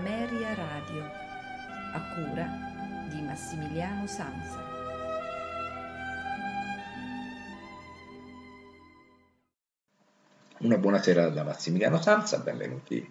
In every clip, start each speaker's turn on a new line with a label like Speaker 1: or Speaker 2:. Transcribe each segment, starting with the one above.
Speaker 1: Ameria Radio, a cura di Massimiliano Sanza.
Speaker 2: Una buonasera da Massimiliano Sanza, benvenuti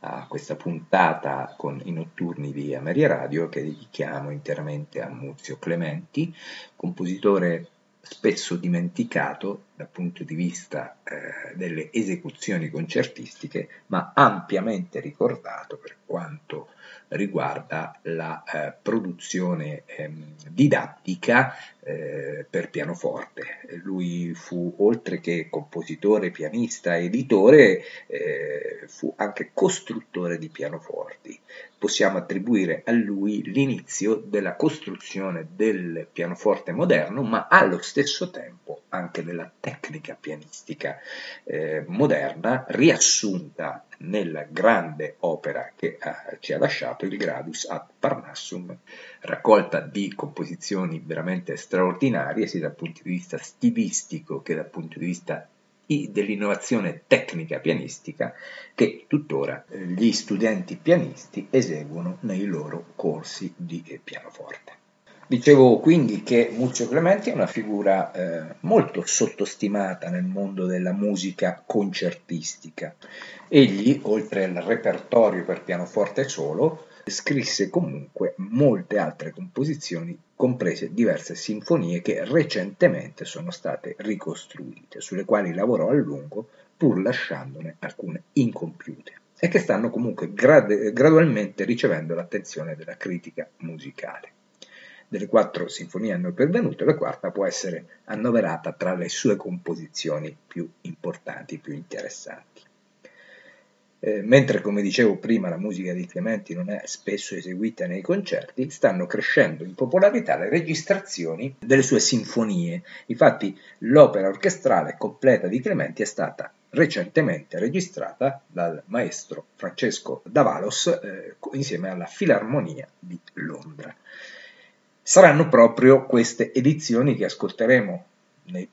Speaker 2: a questa puntata con i notturni di Ameria Radio che dedichiamo interamente a Muzio Clementi, compositore spesso dimenticato dal punto di vista eh, delle esecuzioni concertistiche, ma ampiamente ricordato per quanto riguarda la eh, produzione ehm, didattica eh, per pianoforte. Lui fu, oltre che compositore, pianista, editore, eh, fu anche costruttore di pianoforti. Possiamo attribuire a lui l'inizio della costruzione del pianoforte moderno, ma allo stesso tempo anche della tecnica pianistica eh, moderna riassunta nella grande opera che eh, ci ha lasciato il Gradus ad Parnassum, raccolta di composizioni veramente straordinarie sia dal punto di vista stilistico che dal punto di vista dell'innovazione tecnica pianistica che tuttora eh, gli studenti pianisti eseguono nei loro corsi di eh, pianoforte. Dicevo quindi che Muzio Clementi è una figura eh, molto sottostimata nel mondo della musica concertistica. Egli, oltre al repertorio per pianoforte solo, scrisse comunque molte altre composizioni, comprese diverse sinfonie che recentemente sono state ricostruite, sulle quali lavorò a lungo pur lasciandone alcune incompiute e che stanno comunque grad- gradualmente ricevendo l'attenzione della critica musicale delle quattro sinfonie a noi pervenute, la quarta può essere annoverata tra le sue composizioni più importanti, più interessanti. Eh, mentre, come dicevo prima, la musica di Clementi non è spesso eseguita nei concerti, stanno crescendo in popolarità le registrazioni delle sue sinfonie. Infatti, l'opera orchestrale completa di Clementi è stata recentemente registrata dal maestro Francesco Davalos eh, insieme alla Filarmonia di Londra saranno proprio queste edizioni che ascolteremo nei,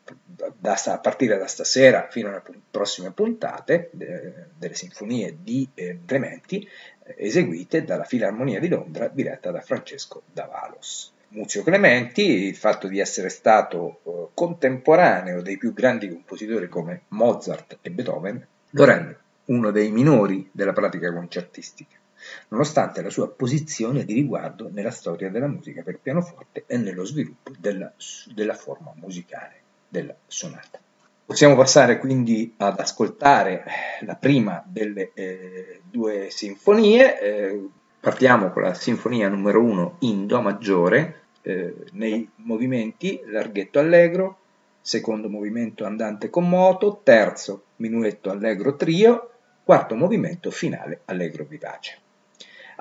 Speaker 2: da, a partire da stasera fino alle prossime puntate de, delle sinfonie di eh, Clementi eh, eseguite dalla Filarmonia di Londra diretta da Francesco Davalos. Muzio Clementi, il fatto di essere stato eh, contemporaneo dei più grandi compositori come Mozart e Beethoven lo rende uno dei minori della pratica concertistica nonostante la sua posizione di riguardo nella storia della musica per pianoforte e nello sviluppo della, della forma musicale della sonata. Possiamo passare quindi ad ascoltare la prima delle eh, due sinfonie. Eh, partiamo con la sinfonia numero 1 in Do maggiore, eh, nei movimenti larghetto allegro, secondo movimento andante con moto, terzo minuetto allegro trio, quarto movimento finale allegro vivace.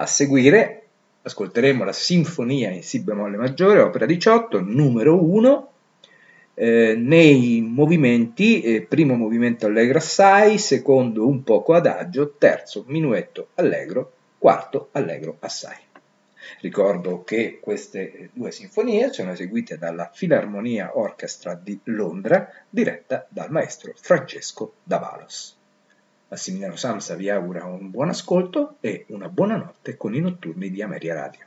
Speaker 2: A seguire ascolteremo la Sinfonia in Si bemolle maggiore, opera 18, numero 1, eh, nei movimenti, eh, primo movimento allegro assai, secondo un poco adagio, terzo minuetto allegro, quarto allegro assai. Ricordo che queste due sinfonie sono eseguite dalla Filarmonia Orchestra di Londra, diretta dal maestro Francesco Davalos. Massimiliano Samsa vi augura un buon ascolto e una buona notte con i notturni di Ameria Radio.